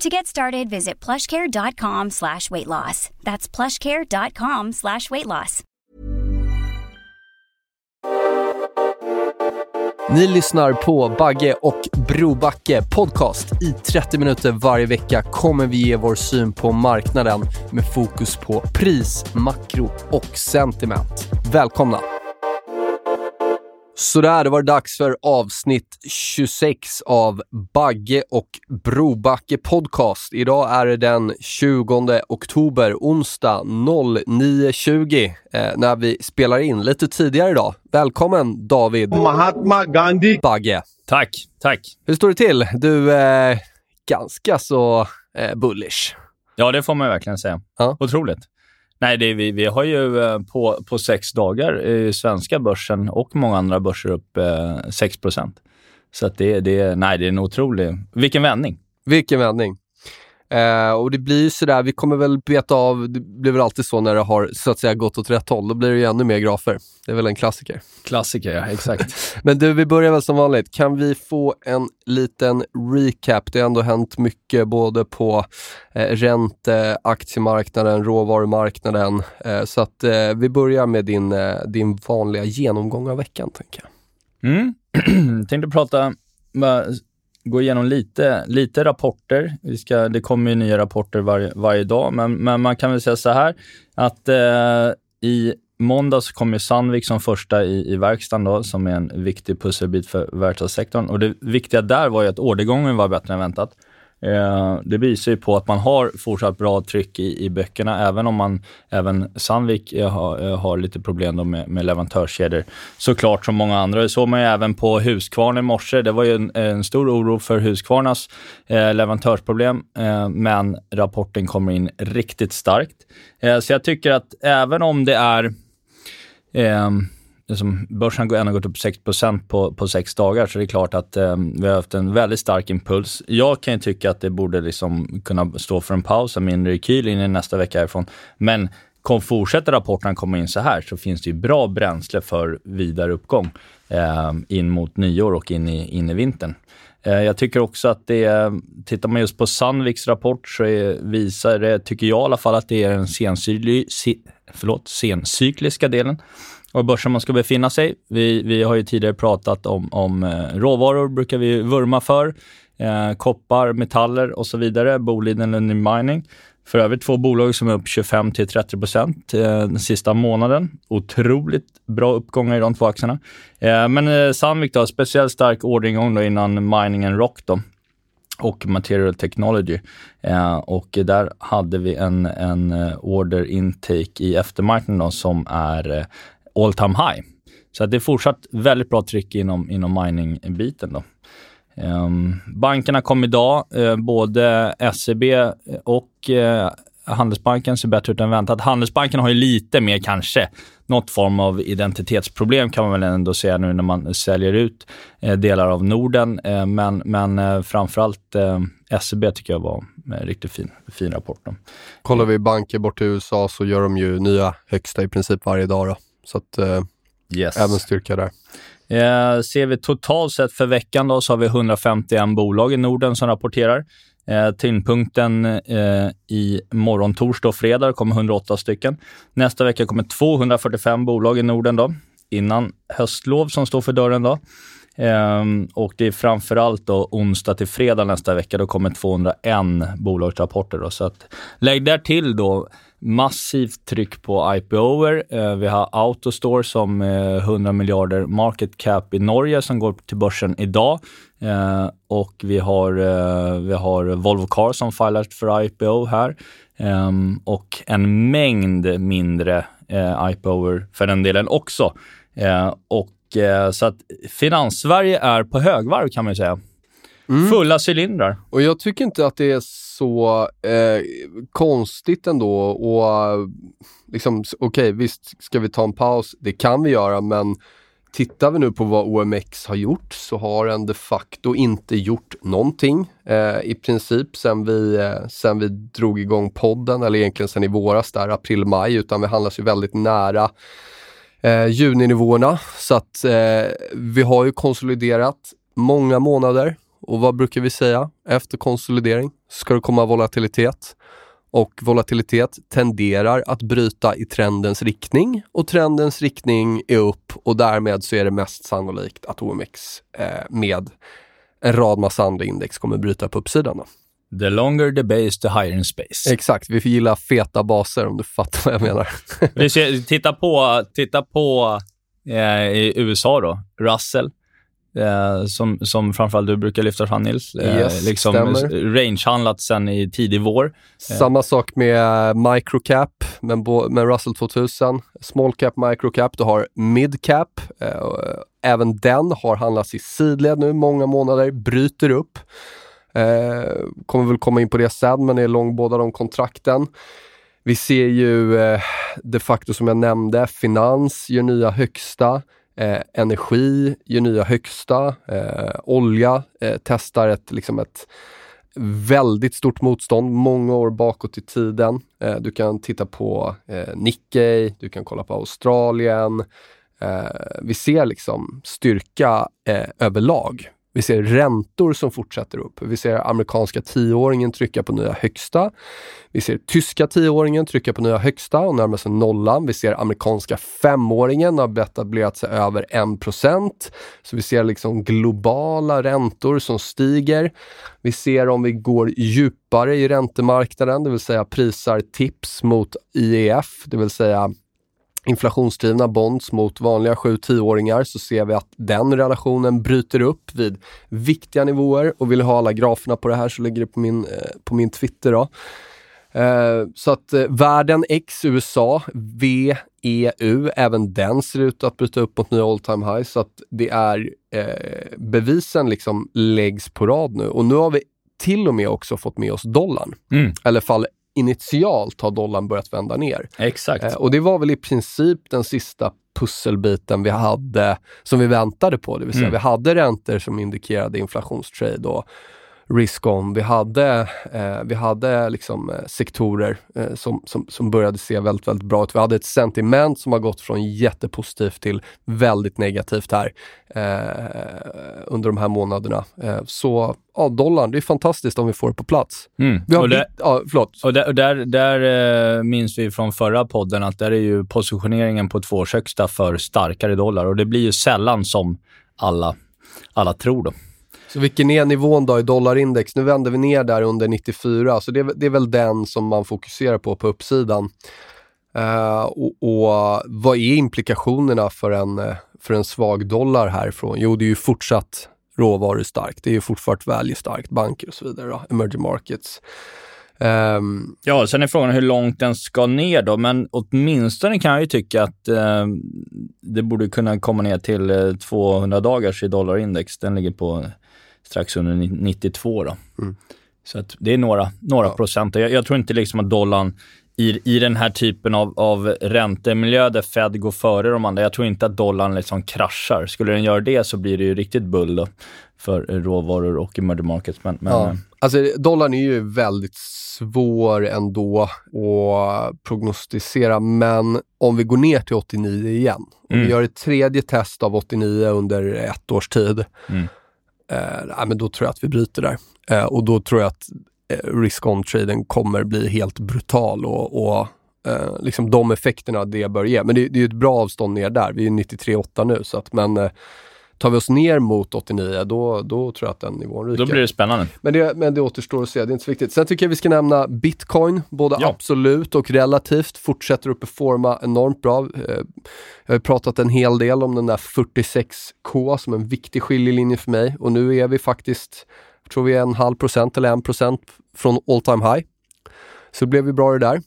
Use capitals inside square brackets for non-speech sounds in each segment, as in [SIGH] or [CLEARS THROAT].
To get started, visit plushcare.com slash weight loss. That's plushcare.com slash weight loss. Ni lyssnar på Bagge och Brobacke podcast. I 30 minuter varje vecka kommer vi ge vår syn på marknaden med fokus på pris, makro och sentiment. Välkomna! Så där, det var dags för avsnitt 26 av Bagge och Brobacke podcast. Idag är det den 20 oktober, onsdag 09.20 eh, när vi spelar in lite tidigare idag. Välkommen David Mahatma Gandhi. Bagge. Tack, tack. Hur står det till? Du är eh, ganska så eh, bullish. Ja, det får man verkligen säga. Ja. Otroligt. Nej, det är, vi, vi har ju eh, på, på sex dagar i svenska börsen och många andra börser upp eh, 6 procent. Så att det, det, nej, det är en otrolig... Vilken vändning! Vilken vändning. Eh, och det blir ju sådär, vi kommer väl beta av, det blir väl alltid så när det har så att säga gått åt rätt håll, då blir det ju ännu mer grafer. Det är väl en klassiker. Klassiker, ja. Exakt. [LAUGHS] Men du, vi börjar väl som vanligt. Kan vi få en liten recap? Det har ändå hänt mycket både på eh, ränte, aktiemarknaden, råvarumarknaden. Eh, så att eh, vi börjar med din, eh, din vanliga genomgång av veckan, tänker jag. Mm. [CLEARS THROAT] Tänkte prata, gå igenom lite, lite rapporter. Vi ska, det kommer ju nya rapporter var, varje dag, men, men man kan väl säga så här att eh, i måndags kom ju Sandvik som första i, i verkstaden då, som är en viktig pusselbit för verkstadssektorn. Och det viktiga där var ju att ordergången var bättre än väntat. Eh, det visar ju på att man har fortsatt bra tryck i, i böckerna, även om man, även Sandvik eh, har, eh, har lite problem med, med leverantörskedjor. Såklart som många andra. Det såg man ju även på Husqvarna i morse. Det var ju en, en stor oro för Husqvarnas eh, leverantörsproblem, eh, men rapporten kommer in riktigt starkt. Eh, så jag tycker att även om det är eh, liksom, börsen har ändå gått upp 6 på, på sex dagar, så det är klart att eh, vi har haft en väldigt stark impuls. Jag kan ju tycka att det borde liksom kunna stå för en paus, en mindre rekyl in i nästa vecka härifrån. Men kom, fortsätter rapporterna komma in så här så finns det ju bra bränsle för vidare uppgång eh, in mot nyår och in i, in i vintern. Eh, jag tycker också att det, tittar man just på Sandviks rapport så är, visar det, tycker jag i alla fall, att det är den sensykli, se, förlåt, sencykliska delen var börsen man ska befinna sig. Vi, vi har ju tidigare pratat om, om eh, råvaror, brukar vi vurma för. Eh, koppar, metaller och så vidare. Boliden och Mining. För övrigt två bolag som är upp 25 till 30 procent eh, den sista månaden. Otroligt bra uppgångar i de två aktierna. Eh, men eh, Sandvik då, speciellt stark orderingång då innan Mining and Rock då och Material Technology. Eh, och där hade vi en, en eh, order intake i eftermarknaden då, som är all time high. Så det är fortsatt väldigt bra tryck inom, inom mining-biten. Då. Um, bankerna kom idag, uh, både SEB eh, och uh, Handelsbanken ser bättre ut än väntat. Handelsbanken har ju lite mer kanske något form av identitetsproblem kan man väl ändå säga nu när man säljer ut eh, delar av Norden. Eh, men men eh, framförallt eh, SEB tycker jag var en riktigt fin, fin rapport. Då. Kollar vi banker bort till USA så gör de ju nya högsta i princip varje dag. Då. Så att, eh, yes. även styrka där. Eh, ser vi totalt sett för veckan då, så har vi 151 bolag i Norden som rapporterar. Eh, tyngdpunkten eh, i morgon, torsdag och fredag kommer 108 stycken. Nästa vecka kommer 245 bolag i Norden då, innan höstlov som står för dörren. då. Eh, och det är framförallt då onsdag till fredag nästa vecka, då kommer 201 bolagsrapporter. Då. Så att, lägg där till då massivt tryck på IPOer. Eh, vi har Autostore som eh, 100 miljarder market cap i Norge som går till börsen idag. Eh, och vi har, eh, vi har Volvo Car som filat för IPO här. Ehm, och en mängd mindre IPOer för den delen också. Och Så att Finanssverige är på högvarv kan man ju säga. Mm. Fulla cylindrar. Och jag tycker inte att det är så eh, konstigt ändå. Och liksom, okej, okay, visst ska vi ta en paus? Det kan vi göra, men tittar vi nu på vad OMX har gjort så har den de facto inte gjort någonting eh, i princip sen vi, eh, sen vi drog igång podden, eller egentligen sen i våras där, april-maj, utan vi handlas ju väldigt nära eh, juninivåerna. Så att eh, vi har ju konsoliderat många månader och vad brukar vi säga efter konsolidering? Ska det komma volatilitet? Och volatilitet tenderar att bryta i trendens riktning och trendens riktning är upp och därmed så är det mest sannolikt att OMX eh, med en rad massa andra index kommer bryta på uppsidan. The longer the base, the higher in space. Exakt, vi får gilla feta baser om du fattar vad jag menar. ser, titta på, titta på eh, i USA då, Russell eh, som, som framförallt du brukar lyfta fram Nils. Eh, yes, liksom rangehandlat sen i tidig vår. Samma sak med microcap, med, med Russell 2000. Small cap, microcap. Du har midcap. Eh, även den har handlats i sidled nu många månader, bryter upp. Eh, kommer väl komma in på det sen, men det är lång båda de kontrakten. Vi ser ju eh, de facto som jag nämnde, finans gör nya högsta. Eh, energi gör nya högsta. Eh, olja eh, testar ett, liksom ett väldigt stort motstånd många år bakåt i tiden. Eh, du kan titta på eh, Nikkei, du kan kolla på Australien. Eh, vi ser liksom styrka eh, överlag. Vi ser räntor som fortsätter upp. Vi ser amerikanska tioåringen trycka på nya högsta. Vi ser tyska tioåringen trycka på nya högsta och närma sig nollan. Vi ser amerikanska femåringen har etablerat sig över 1% Så vi ser liksom globala räntor som stiger. Vi ser om vi går djupare i räntemarknaden, det vill säga prisar tips mot IEF, det vill säga inflationsdrivna bonds mot vanliga 7-10-åringar så ser vi att den relationen bryter upp vid viktiga nivåer och vill ha alla graferna på det här så lägger det på min, eh, på min Twitter. Då. Eh, så att eh, världen X USA, V, EU, även den ser ut att bryta upp mot nya all time high så att det är eh, bevisen liksom läggs på rad nu och nu har vi till och med också fått med oss dollarn. Mm. Eller fall initialt har dollarn börjat vända ner. Exakt. Eh, och det var väl i princip den sista pusselbiten vi hade, som vi väntade på. Det vill säga mm. vi hade räntor som indikerade inflationstrade och risk-on. Vi hade, eh, vi hade liksom, eh, sektorer eh, som, som, som började se väldigt, väldigt bra ut. Vi hade ett sentiment som har gått från jättepositivt till väldigt negativt här eh, under de här månaderna. Eh, så ja, dollarn, det är fantastiskt om vi får det på plats. Mm. Vi har och där, ja, förlåt. Och där, där, där eh, minns vi från förra podden att där är ju positioneringen på två högsta för starkare dollar och det blir ju sällan som alla, alla tror. Då. Så vilken är nivån då i dollarindex? Nu vänder vi ner där under 94, så det, det är väl den som man fokuserar på på uppsidan. Uh, och, och, vad är implikationerna för en, för en svag dollar härifrån? Jo, det är ju fortsatt råvarustarkt. Det är ju fortfarande value starkt, banker och så vidare, då, emerging markets. Um, ja, sen är frågan hur långt den ska ner då, men åtminstone kan jag ju tycka att uh, det borde kunna komma ner till eh, 200 dagars i dollarindex. Den ligger på strax under 92 då. Mm. Så att det är några, några ja. procent. Jag, jag, tror inte liksom att dollarn i, i den här typen av, av räntemiljö där Fed går före de andra, jag tror inte att dollarn liksom kraschar. Skulle den göra det så blir det ju riktigt bull då för råvaror och emerging markets. Men, men, ja. Alltså dollarn är ju väldigt svår ändå att prognostisera, men om vi går ner till 89 igen, om mm. vi gör ett tredje test av 89 under ett års tid, mm eh, men då tror jag att vi bryter där. Eh, och då tror jag att eh, risk-on-traden kommer bli helt brutal och, och eh, liksom de effekterna det bör ge. Men det, det är ett bra avstånd ner där. Vi är 93,8 nu, så att, men eh, tar vi oss ner mot 89, då, då tror jag att den nivån ryker. Då blir det spännande. Men det, men det återstår att se, det är inte så viktigt. Sen tycker jag vi ska nämna bitcoin, både Ja. absolut och relativt, fortsätter att performa enormt bra. Eh, Jag har pratat en hel del om den där 46K som en viktig skiljelinje för mig och nu är vi faktiskt, jag tror vi är en halv procent eller en procent från all time high. Så det blev ju bra det där.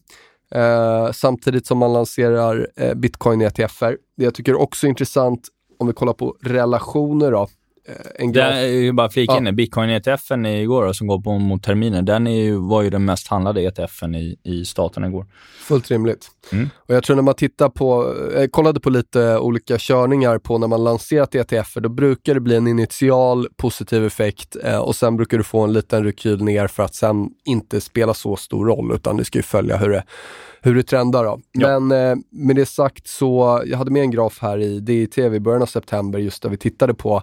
Eh, samtidigt som man lanserar eh, bitcoin-ETFer. Det jag tycker också är intressant, om vi kollar på relationer då. Eh, en Det graf, är ju bara flika Ja. in. Bitcoin-ETFen igår som går på mot terminen, den är ju, var ju den mest handlade ETFen i, i staten igår. fullt rimligt. Mm. Och jag tror när man tittar på, jag kollade på lite olika körningar på när man lanserat ETFer, då brukar det bli en initial positiv effekt eh, och sen brukar du få en liten rekyl ner för att sen inte spela så stor roll, utan det ska ju följa hur det, hur det trendar. Då. Ja. Men eh, med det sagt så, jag hade med en graf här i DITV i början av september, just där vi tittade på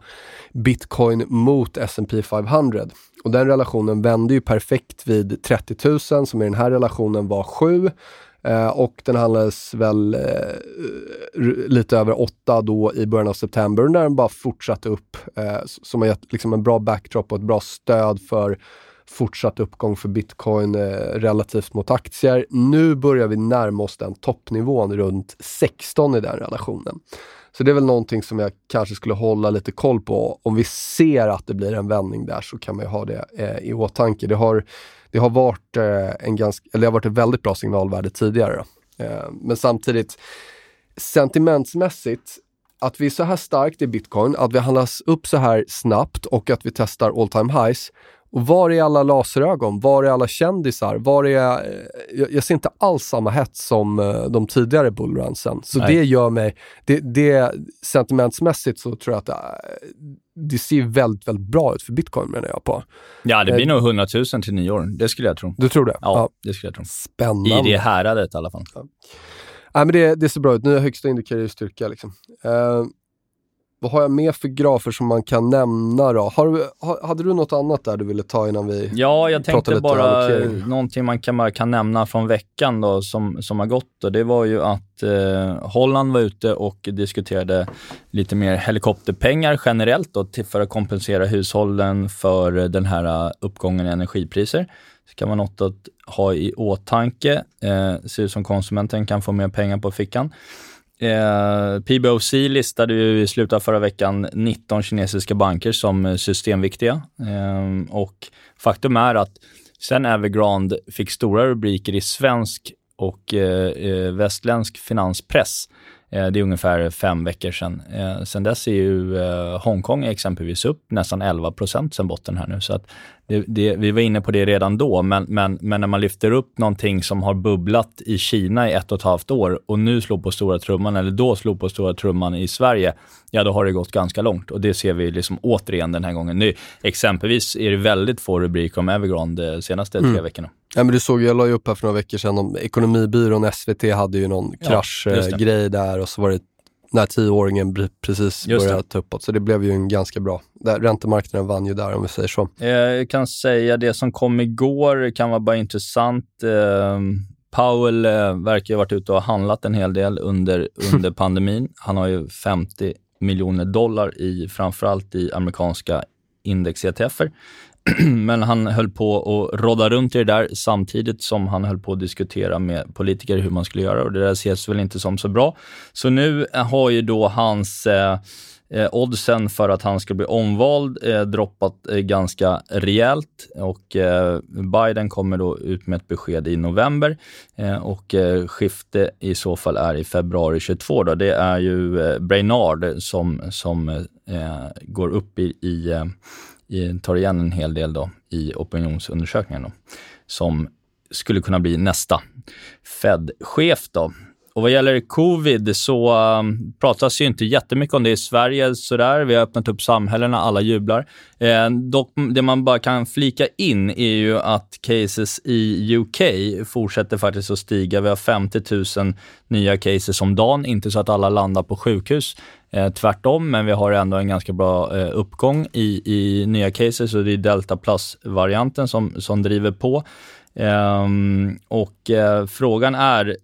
bitcoin mot S&P 500. Och den relationen vände ju perfekt vid 30 000, som i den här relationen var 7. Eh, och den handlades väl eh, lite över 8 då i början av september, när den bara fortsatte upp. Eh, som har gett liksom en bra backdrop och ett bra stöd för fortsatt uppgång för bitcoin eh, relativt mot aktier. Nu börjar vi närma oss den toppnivån runt 16 i den relationen. Så det är väl någonting som jag kanske skulle hålla lite koll på. Om vi ser att det blir en vändning där så kan man ju ha det eh, i åtanke. Det har, det har varit eh, en ganska, eller det har varit ett väldigt bra signalvärde tidigare. Eh, men samtidigt, sentimentsmässigt, att vi är så här starkt i bitcoin, att vi handlas upp så här snabbt och att vi testar all time highs. Och var är alla laserögon? Var är alla kändisar? Var är, eh, jag, jag ser inte alls samma hets som eh, de tidigare bullrunsen. Så Nej. det gör mig, det, det sentimentsmässigt så tror jag att eh, det ser väldigt, väldigt bra ut för bitcoin menar jag på. Ja, det blir Eh, nog 100 000 till nyår. Det skulle jag tro. Du tror det? Ja, det skulle jag tro. Spännande. I det häradet i alla fall. Nej, men det, det ser bra ut. Nya högsta indikerar ju styrka. Liksom. Eh, vad har jag mer för grafer som man kan nämna då? Har, hade du något annat där du ville ta innan vi... Ja, jag tänkte lite bara någonting man kan, kan nämna från veckan då, som, som har gått. Och det var ju att eh, Holland var ute och diskuterade lite mer helikopterpengar generellt då, till, för att kompensera hushållen för den här eh, uppgången i energipriser. Så kan vara något att ha i åtanke. Eh, ser ut som konsumenten kan få mer pengar på fickan. Eh, PBOC listade ju i slutet av förra veckan 19 kinesiska banker som systemviktiga. Eh, och faktum är att sen Evergrande fick stora rubriker i svensk och eh, eh västländsk finanspress, det är ungefär fem veckor sedan. Eh, sen dess är ju eh, Hongkong exempelvis upp nästan 11 procent sen botten här nu. Så att det, det, vi var inne på det redan då, men, men, men när man lyfter upp någonting som har bubblat i Kina i ett och ett halvt år och nu slår på stora trumman, eller då slår på stora trumman i Sverige, ja då har det gått ganska långt och det ser vi liksom återigen den här gången. Nu, exempelvis är det väldigt få rubriker om Evergrande de senaste tre veckorna. Ja, men du såg, jag la ju upp här för några veckor sedan om Ekonomibyrån SVT hade ju någon Ja, kraschgrej där och så var det när tioåringen precis Just började ta uppåt. Så det blev ju en ganska bra. Där, räntemarknaden vann ju där om vi säger så. Eh, Jag kan säga det som kom igår kan vara bara intressant. Eh, Powell verkar ha varit ute och handlat en hel del under, [LAUGHS] under pandemin. Han har ju 50 miljoner dollar i framförallt i amerikanska index-ETFer. [CLEARS THROAT] Men han höll på att rodda runt i det där samtidigt som han höll på att diskutera med politiker hur man skulle göra och det där ses väl inte som så bra. Så nu eh, har ju då hans eh, eh, oddsen för att han ska bli omvald eh, droppat eh, ganska rejält och eh, Biden kommer då ut med ett besked i november eh, och eh, skifte i så fall är i februari 22. Då. Det är ju eh, Brainard som, som eh, går upp i, i, eh, i, tar igen en hel del då i opinionsundersökningen då, som skulle kunna bli nästa Fed-chef då. Och vad gäller covid så um, pratas ju inte jättemycket om det i Sverige sådär. Vi har öppnat upp samhällena, alla jublar. Eh, dock, det man bara kan flika in är ju att cases i UK fortsätter faktiskt att stiga. Vi har 50 000 nya cases om dagen. Inte så att alla landar på sjukhus. Eh, tvärtom, men vi har ändå en ganska bra eh, uppgång i, i nya cases och det är delta plus-varianten som, som driver på. Ehm, och eh, frågan är,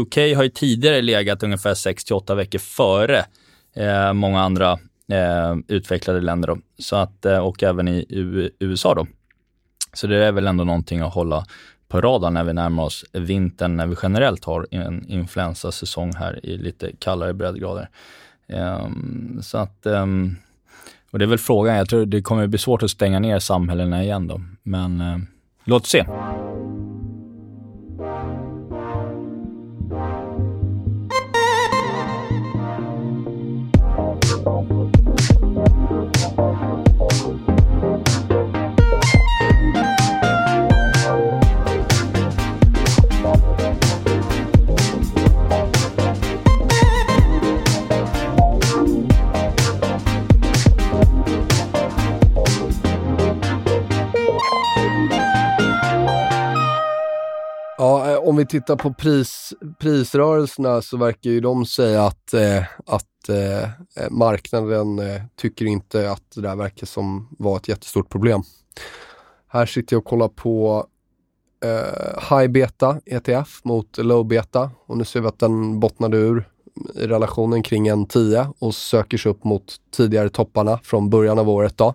UK har ju tidigare legat ungefär 6 8 veckor före eh, många andra eh, utvecklade länder då. Så att, och även i USA. Då. Så det är väl ändå någonting att hålla på radarn när vi närmar oss vintern, när vi generellt har en influensasäsong här i lite kallare breddgrader. Um, så att, um, och det är väl frågan, jag tror det kommer bli svårt att stänga ner samhällena igen då, men uh, låt se. Tittar på pris, prisrörelserna så verkar ju de säga att, eh, att eh, marknaden eh, tycker inte att det där verkar som var ett jättestort problem. Här sitter jag och kollar på eh, high beta ETF mot low beta och nu ser vi att den bottnade ur i relationen kring en 10 och söker sig upp mot tidigare topparna från början av året. Då.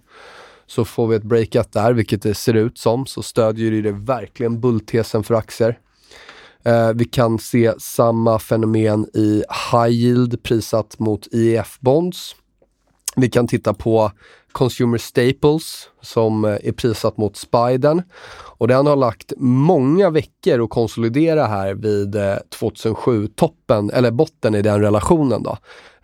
Så får vi ett breakout där, vilket det ser ut som, så stödjer det verkligen bulltesen för aktier. Eh, vi kan se samma fenomen i high yield prissatt mot IEF-bonds. Vi kan titta på Consumer Staples som eh, är prissatt mot Spiden. Och den har lagt många veckor att konsolidera här vid eh, 2007-toppen, eller botten i den relationen. Då.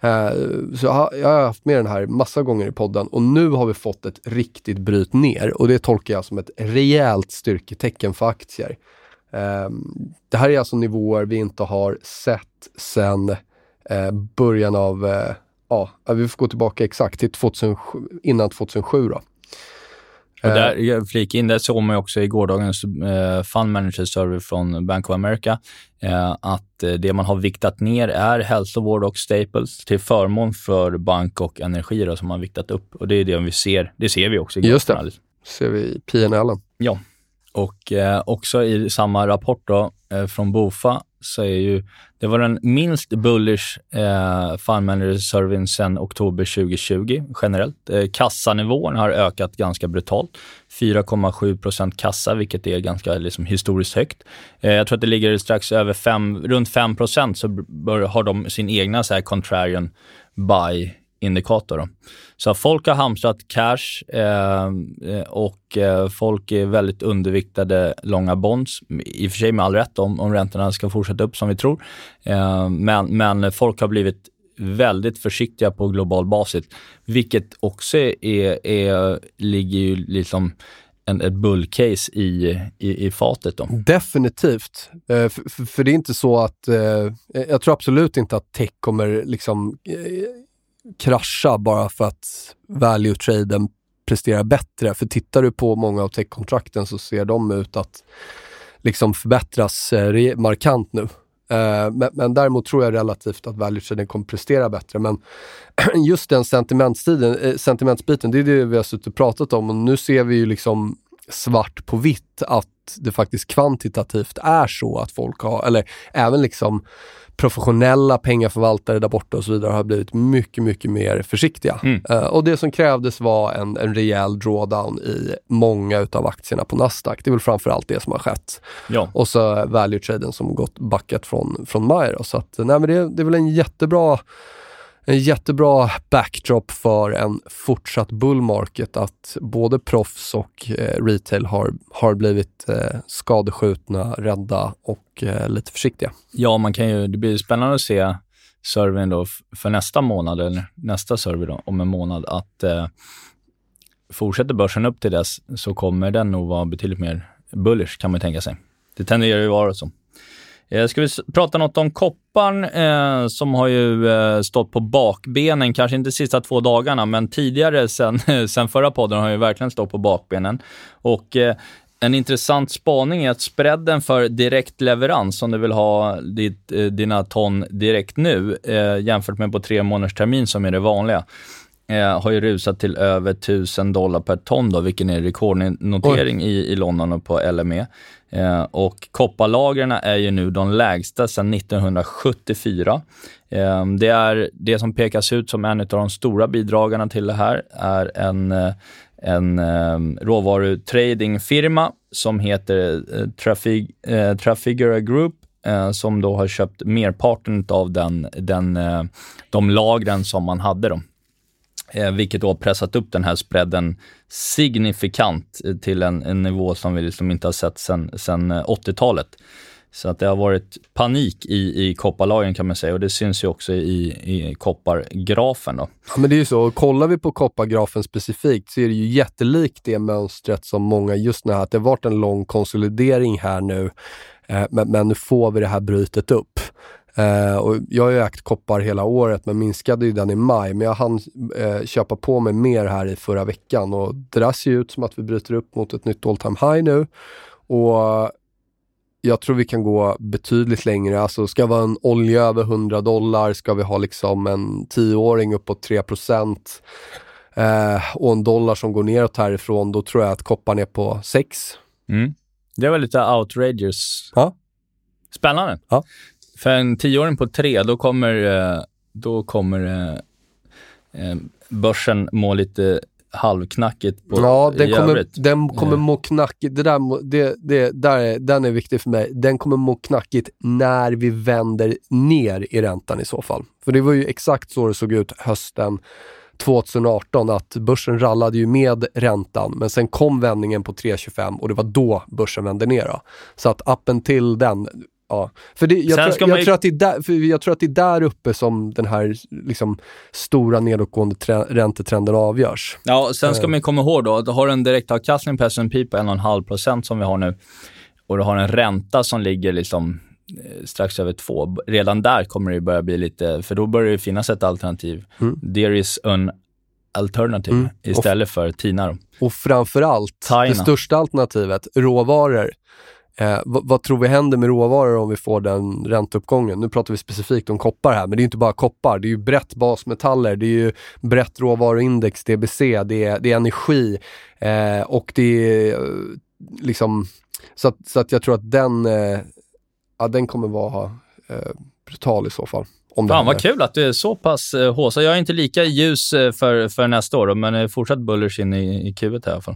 Eh, så jag har haft med den här massa gånger i podden och nu har vi fått ett riktigt bryt ner och det tolkar jag som ett rejält styrketecken för aktier. Ehm, det här är alltså nivåer vi inte har sett sedan eh, början av, eh, ja, vi får gå tillbaka exakt till 2007, innan 2007 då. Och där, ehm. jag flika in, det såg man också i gårdagens eh, Fund Manager Survey från Bank of America, eh, att eh, det man har viktat ner är hälsovård och staples till förmån för bank och energi då, som man viktat upp. Och det är det vi ser, det ser vi också i Just det, ser vi i PNL. Ja. Och eh, också i samma rapport då, eh, från Bofa så är ju, det var den minst bullish eh, fund manager-servicen sedan oktober 2020 generellt. Eh, kassanivån har ökat ganska brutalt. 4,7% kassa, vilket är ganska liksom, historiskt högt. Eh, jag tror att det ligger strax över 5, runt 5% så bör, har de sin egna så här contrarian buy indikator. Då. Så folk har hamstrat cash eh, eh och eh, folk är väldigt underviktade långa bonds. I och för sig med all rätt om, om räntorna ska fortsätta upp som vi tror. Eh, men, men folk har blivit väldigt försiktiga på global basis, vilket också är, är, ligger ju liksom en, ett bullcase i, i, i fatet. Då. Definitivt. Eh, för, för, det är inte så att, eh, jag tror absolut inte att tech kommer liksom eh, krascha bara för att value-traden presterar bättre. För tittar du på många av techkontrakten så ser de ut att liksom förbättras eh, markant nu. Eh, men, men, däremot tror jag relativt att value-traden kommer prestera bättre. Men [CLEARS THROAT] just den sentimentstiden, eh, sentimentsbiten, det är det vi har suttit och pratat om och nu ser vi ju liksom svart på vitt att det faktiskt kvantitativt är så att folk har, eller även liksom professionella pengaförvaltare där borta och så vidare har blivit mycket, mycket mer försiktiga. Mm. Uh, och det som krävdes var en, en rejäl drawdown i många utav aktierna på Nasdaq. Det är väl framförallt det som har skett. Ja. Och så value traden som gått backat från, från maj. Så att, nej, men det, det är väl en jättebra en jättebra backdrop för en fortsatt bull market att både proffs och eh, retail har, har blivit eh, skadeskjutna, rädda och eh, lite försiktiga. Ja, man kan ju, det blir spännande att se serven då för nästa månad, eller nästa server då, om en månad, att eh, fortsätter börsen upp till dess så kommer den nog vara betydligt mer bullish kan man tänka sig. Det tenderar ju att vara så. Eh, ska vi prata något om kopparn eh, som har ju eh, stått på bakbenen, kanske inte de sista två dagarna, men tidigare sen, [LAUGHS] sen förra podden har ju verkligen stått på bakbenen. Och eh, en intressant spaning är att spreaden för direkt leverans, om du vill ha ditt, eh, dina ton direkt nu, eh, jämfört med på tre månaders termin som är det vanliga, eh, har ju rusat till över 1000 dollar per ton då, vilken är rekordnotering i, i London och på LME. Eh, och kopparlagren är ju nu de lägsta sedan 1974. Eh, det, är, det som pekas ut som en av de stora bidragarna till det här är en eh, en eh, råvarutradingfirma som heter eh, Trafig, eh, Trafigura Group eh, som då har köpt merparten av den, den, de lagren som man hade. Då. Eh, vilket då har pressat upp den här spreaden signifikant eh, till en, en nivå som vi liksom inte har sett sedan 80-talet. Eh, så att det har varit panik i, i kopparlagen kan man säga och det syns ju också i, i koppargrafen. Då. Ja, men det är ju så, kollar vi på koppargrafen specifikt så är det ju jättelikt det mönstret som många just nu har, att det har varit en lång konsolidering här nu, eh, men, men, nu får vi det här brytet upp. Eh, och jag har ju ägt koppar hela året men minskade ju den i maj, men jag hann eh, köpa på mig mer här i förra veckan och det där ser ju ut som att vi bryter upp mot ett nytt all time high nu. Och jag tror vi kan gå betydligt längre. Alltså ska vi ha en olja över 100 dollar, ska vi ha liksom en tioåring uppåt 3 eh, och en dollar som går neråt härifrån, då tror jag att kopparn är på 6. Mm. Det var lite outrageous. Ja. Spännande. Ja. För en tioåring på 3, då kommer, eh, då kommer eh, börsen må lite halvknackigt på Ja, den kommer, den kommer må knackigt. Det där, det, det, där är, den är viktig för mig. Den kommer må knackigt när vi vänder ner i räntan i så fall. För det var ju exakt så det såg ut hösten 2018 att börsen rallade ju med räntan men sen kom vändningen på 3,25 och det var då börsen vände ner. Då. Så att appen till den, Ja, för det, jag, tror, jag, ju... tror att det är där, för jag tror att det är där uppe som den här liksom, stora nedåtgående räntetrenden avgörs. Ja, sen ska uh. man komma ihåg då, att du har en direktavkastning på S&P på 1,5 som vi har nu och du har en ränta som ligger liksom eh, strax över två. Redan där kommer det börja bli lite, för då börjar det finnas ett alternativ. Mm. There is an alternative mm. istället för TINA. Då. Och framförallt, Tina. det största alternativet, råvaror. Eh, vad, vad, tror vi händer med råvaror om vi får den ränteuppgången? Nu pratar vi specifikt om koppar här, men det är inte bara koppar. Det är ju brett basmetaller, det är ju brett råvaruindex, DBC, det är, det är energi eh, och det är eh, liksom så att, så att jag tror att den, eh, ja, den kommer vara eh, brutal i så fall. Om Fan vad kul att du är så pass eh, håsa. Jag är inte lika ljus för, för nästa år, men fortsatt bullish in i, i Q1 i alla fall.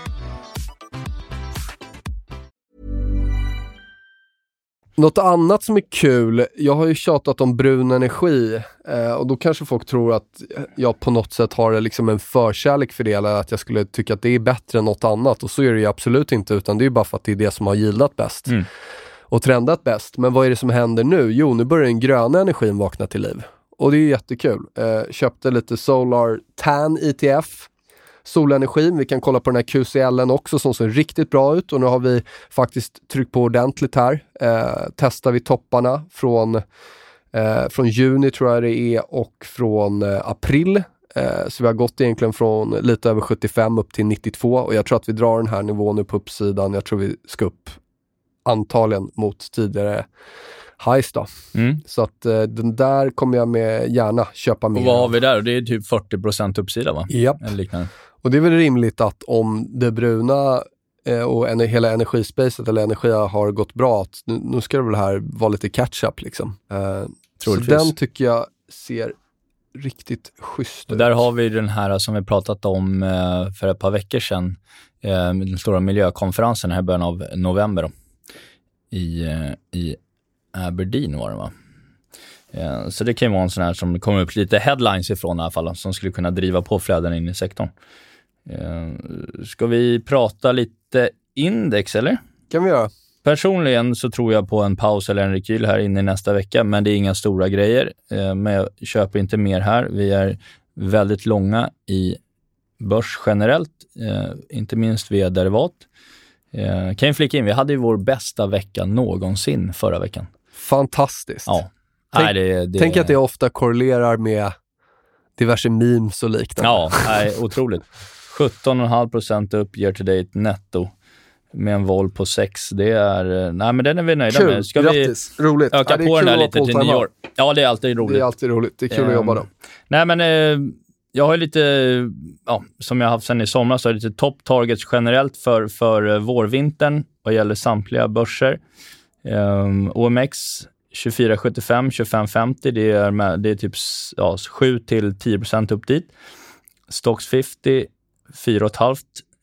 Något annat som är kul, jag har ju tjatat om brun energi eh, och då kanske folk tror att jag på något sätt har liksom en förkärlek för det eller att jag skulle tycka att det är bättre än något annat och så är det ju absolut inte utan det är bara för att det är det som har gillat bäst mm. och trendat bäst. Men vad är det som händer nu? Jo, nu börjar den gröna energin vakna till liv och det är jättekul. Eh, köpte lite Solar Tan ETF solenergin. Vi kan kolla på den här QCLen också som ser riktigt bra ut och nu har vi faktiskt tryckt på ordentligt här. Eh, testar vi topparna från, eh, från juni tror jag det är och från eh, april. Eh, så vi har gått egentligen från lite över 75 upp till 92 och jag tror att vi drar den här nivån nu på uppsidan. Jag tror vi ska upp antagligen mot tidigare highs då. Mm. Så att eh, den där kommer jag med gärna köpa mer Och vad har vi där? Det är typ 40% uppsida va? Liknande. Och det är väl rimligt att om det bruna eh, och ener- hela energispacet eller energi har gått bra, att nu, nu ska det väl här vara lite catch-up liksom. Eh, så den tycker jag ser riktigt schysst Och ut. där har vi den här som vi pratat om eh, för ett par veckor sedan, eh, den stora miljökonferensen här i början av november då, i, eh, i Aberdeen var det va? Eh, Så det kan ju vara en sån här som kommer upp lite headlines ifrån i alla fall, som skulle kunna driva på flöden in i sektorn. Eh, Ska vi prata lite index eller? kan vi göra. Personligen så tror jag på en paus eller en rekyl här inne i nästa vecka, men det är inga stora grejer. Eh, Men jag köper inte mer här. Vi är väldigt långa i börs generellt, inte minst via derivat. Kan ju flika in, vi hade ju vår bästa vecka någonsin förra veckan. Fantastiskt. Ja. Tänk- Nej, det, det, Tänk att det ofta korrelerar med diverse memes och liknande. Ja, nej, otroligt. 17,5 upp year to date netto med en vol på 6. Det är, eh, nej men den är vi nöjda Kul, med. Ska vi grattis, roligt. öka Ja, på den här att lite till nyår? Ja, det är alltid roligt. Det är alltid roligt. Det är kul att Ehm, jobba då. Nej, men eh, jag har lite, ja, som jag har haft sedan i somras, så har lite top targets generellt för, för eh, vårvintern vad gäller samtliga börser. Um, OMX 2475, 2550, det är, med, det är typ ja, 7 till 10 upp dit. Stocks 50, 4,5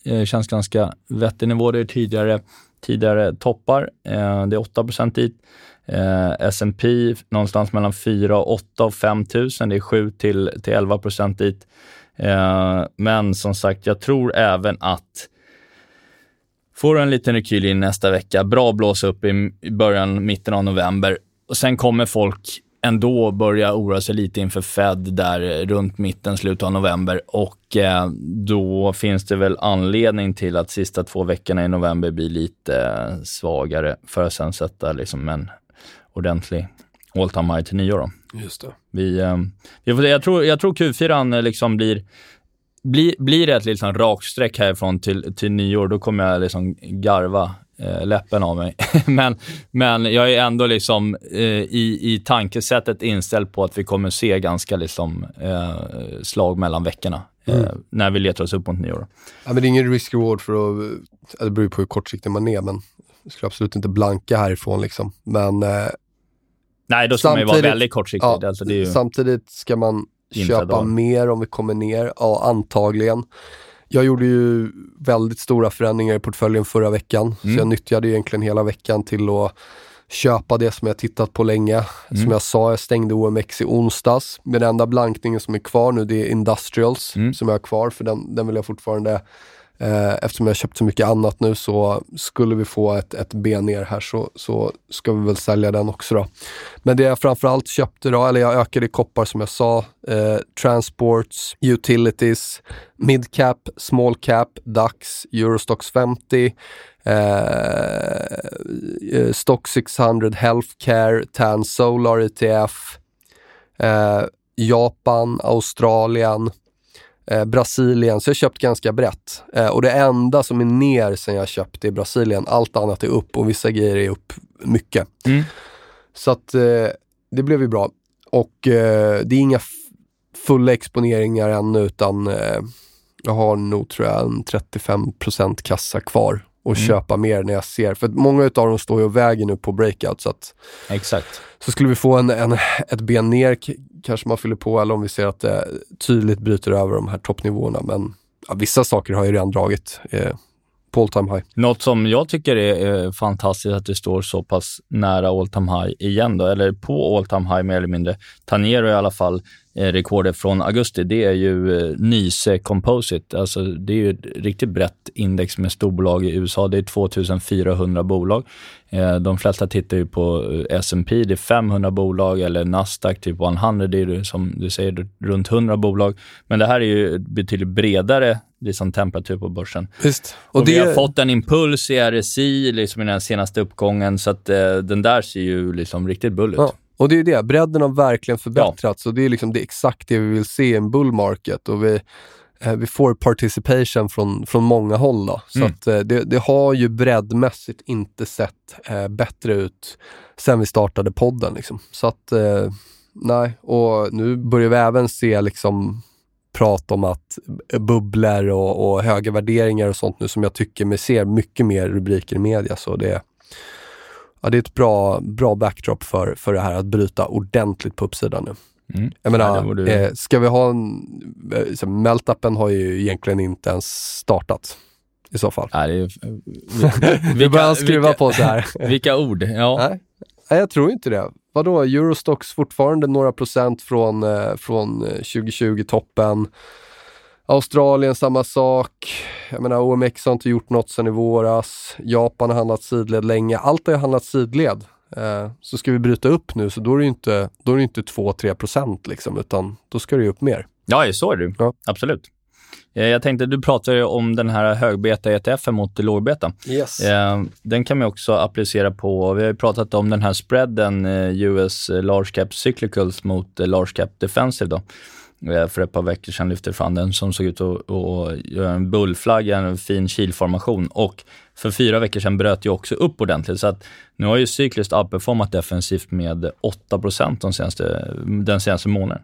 eh, känns ganska vettig nivå. Det är tidigare, tidigare toppar. Eh, det är 8 dit. Eh, S&P någonstans mellan 4 och 8 och 5 000. Det är 7 till, till 11 procent dit. Eh, men som sagt, jag tror även att får du en liten rekyl in nästa vecka, bra blåsa upp i, början, mitten av november och sen kommer folk ändå börja oroa sig lite inför Fed där runt mitten, slutet av november och eh, då finns det väl anledning till att sista två veckorna i november blir lite eh, svagare för att sen sätta liksom en ordentlig all time high till nyår. Då. Just det. Vi, eh, jag, tror, jag tror Q4 liksom blir, blir, blir det ett liksom raksträck härifrån till, till nyår, då kommer jag liksom garva eh, läppen av mig. [LAUGHS] men, men jag är ändå liksom eh, i, i tankesättet inställd på att vi kommer se ganska liksom, eh, slag mellan veckorna eh, när vi letar oss upp mot nyår. Ja, men det är ingen risk-reward för att, det beror på hur kortsiktig man är, men jag skulle absolut inte blanka härifrån liksom. Men eh, Nej, då ska man ju vara väldigt kortsiktig. ja, alltså, ju, samtidigt ska man köpa Intradag. mer om vi kommer ner. Ja, antagligen. Jag gjorde ju väldigt stora förändringar i portföljen förra veckan, Mm. så jag nyttjade egentligen hela veckan till att köpa det som jag tittat på länge. Mm. Som jag sa, jag stängde OMX i onsdags. Men den enda blankningen som är kvar nu, det är Industrials Mm. som jag har kvar, för den, den vill jag fortfarande Eh, eftersom jag har köpt så mycket annat nu så skulle vi få ett, ett ben ner här så, så ska vi väl sälja den också då. Men det jag framförallt köpte då, eller jag ökade i koppar som jag sa, eh, transports, utilities, midcap, small cap, DAX, Eurostox 50, eh, eh, Stock 600 Healthcare, TAN Solar ETF, eh, Japan, Australien, eh, Brasilien. Så jag har köpt ganska brett. Eh, och det enda som är ner sen jag köpte är Brasilien. Allt annat är upp och vissa grejer är upp mycket. Mm. Så att eh, det blev ju bra. Och eh, det är inga fulla exponeringar ännu utan eh, jag har nog tror jag en 35% kassa kvar och Mm. köpa mer när jag ser. För många utav dem står ju och väger nu på breakout så att Exakt. så skulle vi få en, en, ett ben ner kanske man fyller på eller om vi ser att det tydligt bryter över de här toppnivåerna. Men ja, vissa saker har ju redan dragit eh, på all time high. Något som jag tycker är eh, fantastiskt att det står så pass nära all time high igen då, eller på all time high mer eller mindre. Tanero i alla fall rekordet från augusti, det är ju eh, Nyse Composite. Alltså det är ju ett riktigt brett index med storbolag i USA. Det är 2400 bolag. Eh, de flesta tittar ju på eh, S&P, det är 500 bolag eller Nasdaq typ 100, det är som du säger runt 100 bolag. Men det här är ju betydligt bredare liksom, temperatur på börsen. Visst. Och, vi har fått en impuls i RSI liksom i den senaste uppgången, så att eh, den där ser ju liksom riktigt bull ut. Ja. Och det är ju det, bredden har verkligen förbättrats och det är liksom det exakt det vi vill se i en bull market. Och vi, eh, vi får participation från, från många håll. Då. Så Mm. att, eh, det, det har ju breddmässigt inte sett eh, bättre ut sen vi startade podden. Liksom. Så att, eh, nej, och nu börjar vi även se liksom prat om att bubblor och, och höga värderingar och sånt nu som jag tycker mig ser mycket mer rubriker i media. Så det, ja, det är ett bra, bra backdrop för, för det här att bryta ordentligt på uppsidan nu. Mm. Jag Ja, menar, det borde- eh, ska vi ha en... Eh, Meltappen har ju egentligen inte ens startat i så fall. Nej, är, [LAUGHS] Vi börjar skruva vilka, på så här. [LAUGHS] Vilka ord. Ja. Nej. Nej, jag tror inte det. Vadå, Eurostox fortfarande några procent från, eh, från eh, 2020-toppen. Australien samma sak. Jag menar OMX har inte gjort något sedan i våras. Japan har handlat sidled länge. Allt har ju handlat sidled. Eh, så ska vi bryta upp nu så då är det ju inte, då är det inte 2-3 procent liksom, utan då ska det ju upp mer. Ja, så är det Ja. Absolut. Eh, Jag tänkte, du pratade om den här högbeta ETF mot lågbeta. Yes. Eh, Den kan man också applicera på, vi har ju pratat om den här spreaden, US large cap cyclicals mot large cap defensive då. Eh, för ett par veckor sedan lyfte fram den som såg ut att att göra en bullflagga, en fin kilformation och för fyra veckor sedan bröt ju också upp ordentligt. Så att nu har ju cykliskt outperformat defensivt med 8 de senaste, den senaste månaden.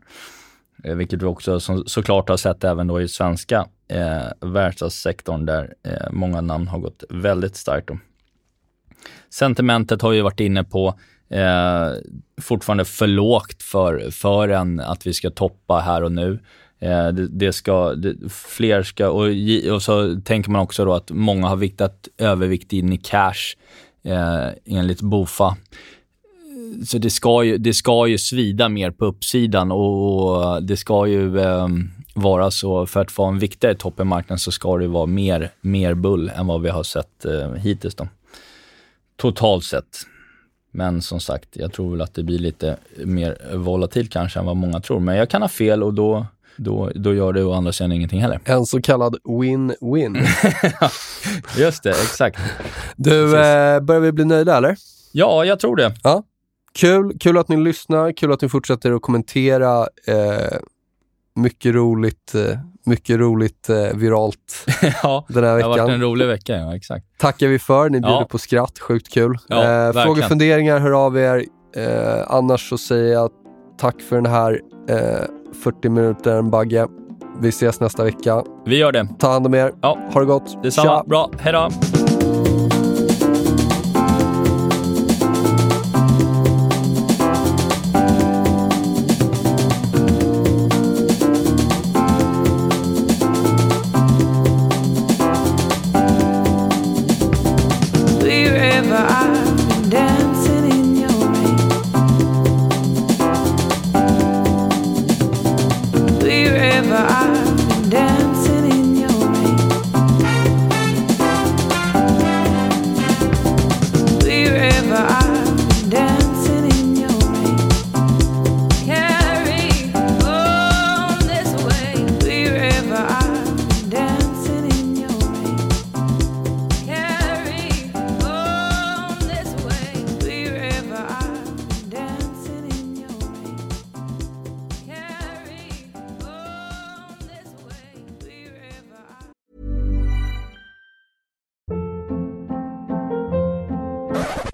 Eh, vilket vi också så, såklart har sett även då i svenska eh, världssektorn där eh, många namn har gått väldigt starkt. Då. Sentimentet har vi varit inne på. Eh, fortfarande för lågt för, för en att vi ska toppa här och nu. Eh, det, det ska, det, fler ska, och, och så tänker man också då att många har viktat övervikt in i cash eh, enligt Bofa. Så det ska, ju, det ska ju svida mer på uppsidan och det ska ju eh, vara så, för att vara en viktigare topp i marknaden så ska det vara mer, mer bull än vad vi har sett eh, hittills. Då. Totalt sett. Men som sagt, jag tror väl att det blir lite mer volatilt kanske än vad många tror. Men jag kan ha fel och då, då, då gör det å andra sidan ingenting heller. En så kallad win-win. [LAUGHS] Just det, exakt. Du, eh, börjar vi bli nöjda eller? Ja, jag tror det. Kul, kul att ni lyssnar, kul att ni fortsätter att kommentera. Eh, mycket roligt, eh, mycket roligt eh, viralt [LAUGHS] ja, den här det har varit veckan. en rolig vecka, ja exakt. Tackar vi för, ni bjuder Ja. på skratt, sjukt kul. Ja, eh, frågor, funderingar, hör av er. Eh, annars så säger jag tack för den här eh, 40 minuter Bagge. Vi ses nästa vecka. Vi gör det. Ta hand om er. Ja. Ha det gott. Detsamma. Tja. Bra, hej då.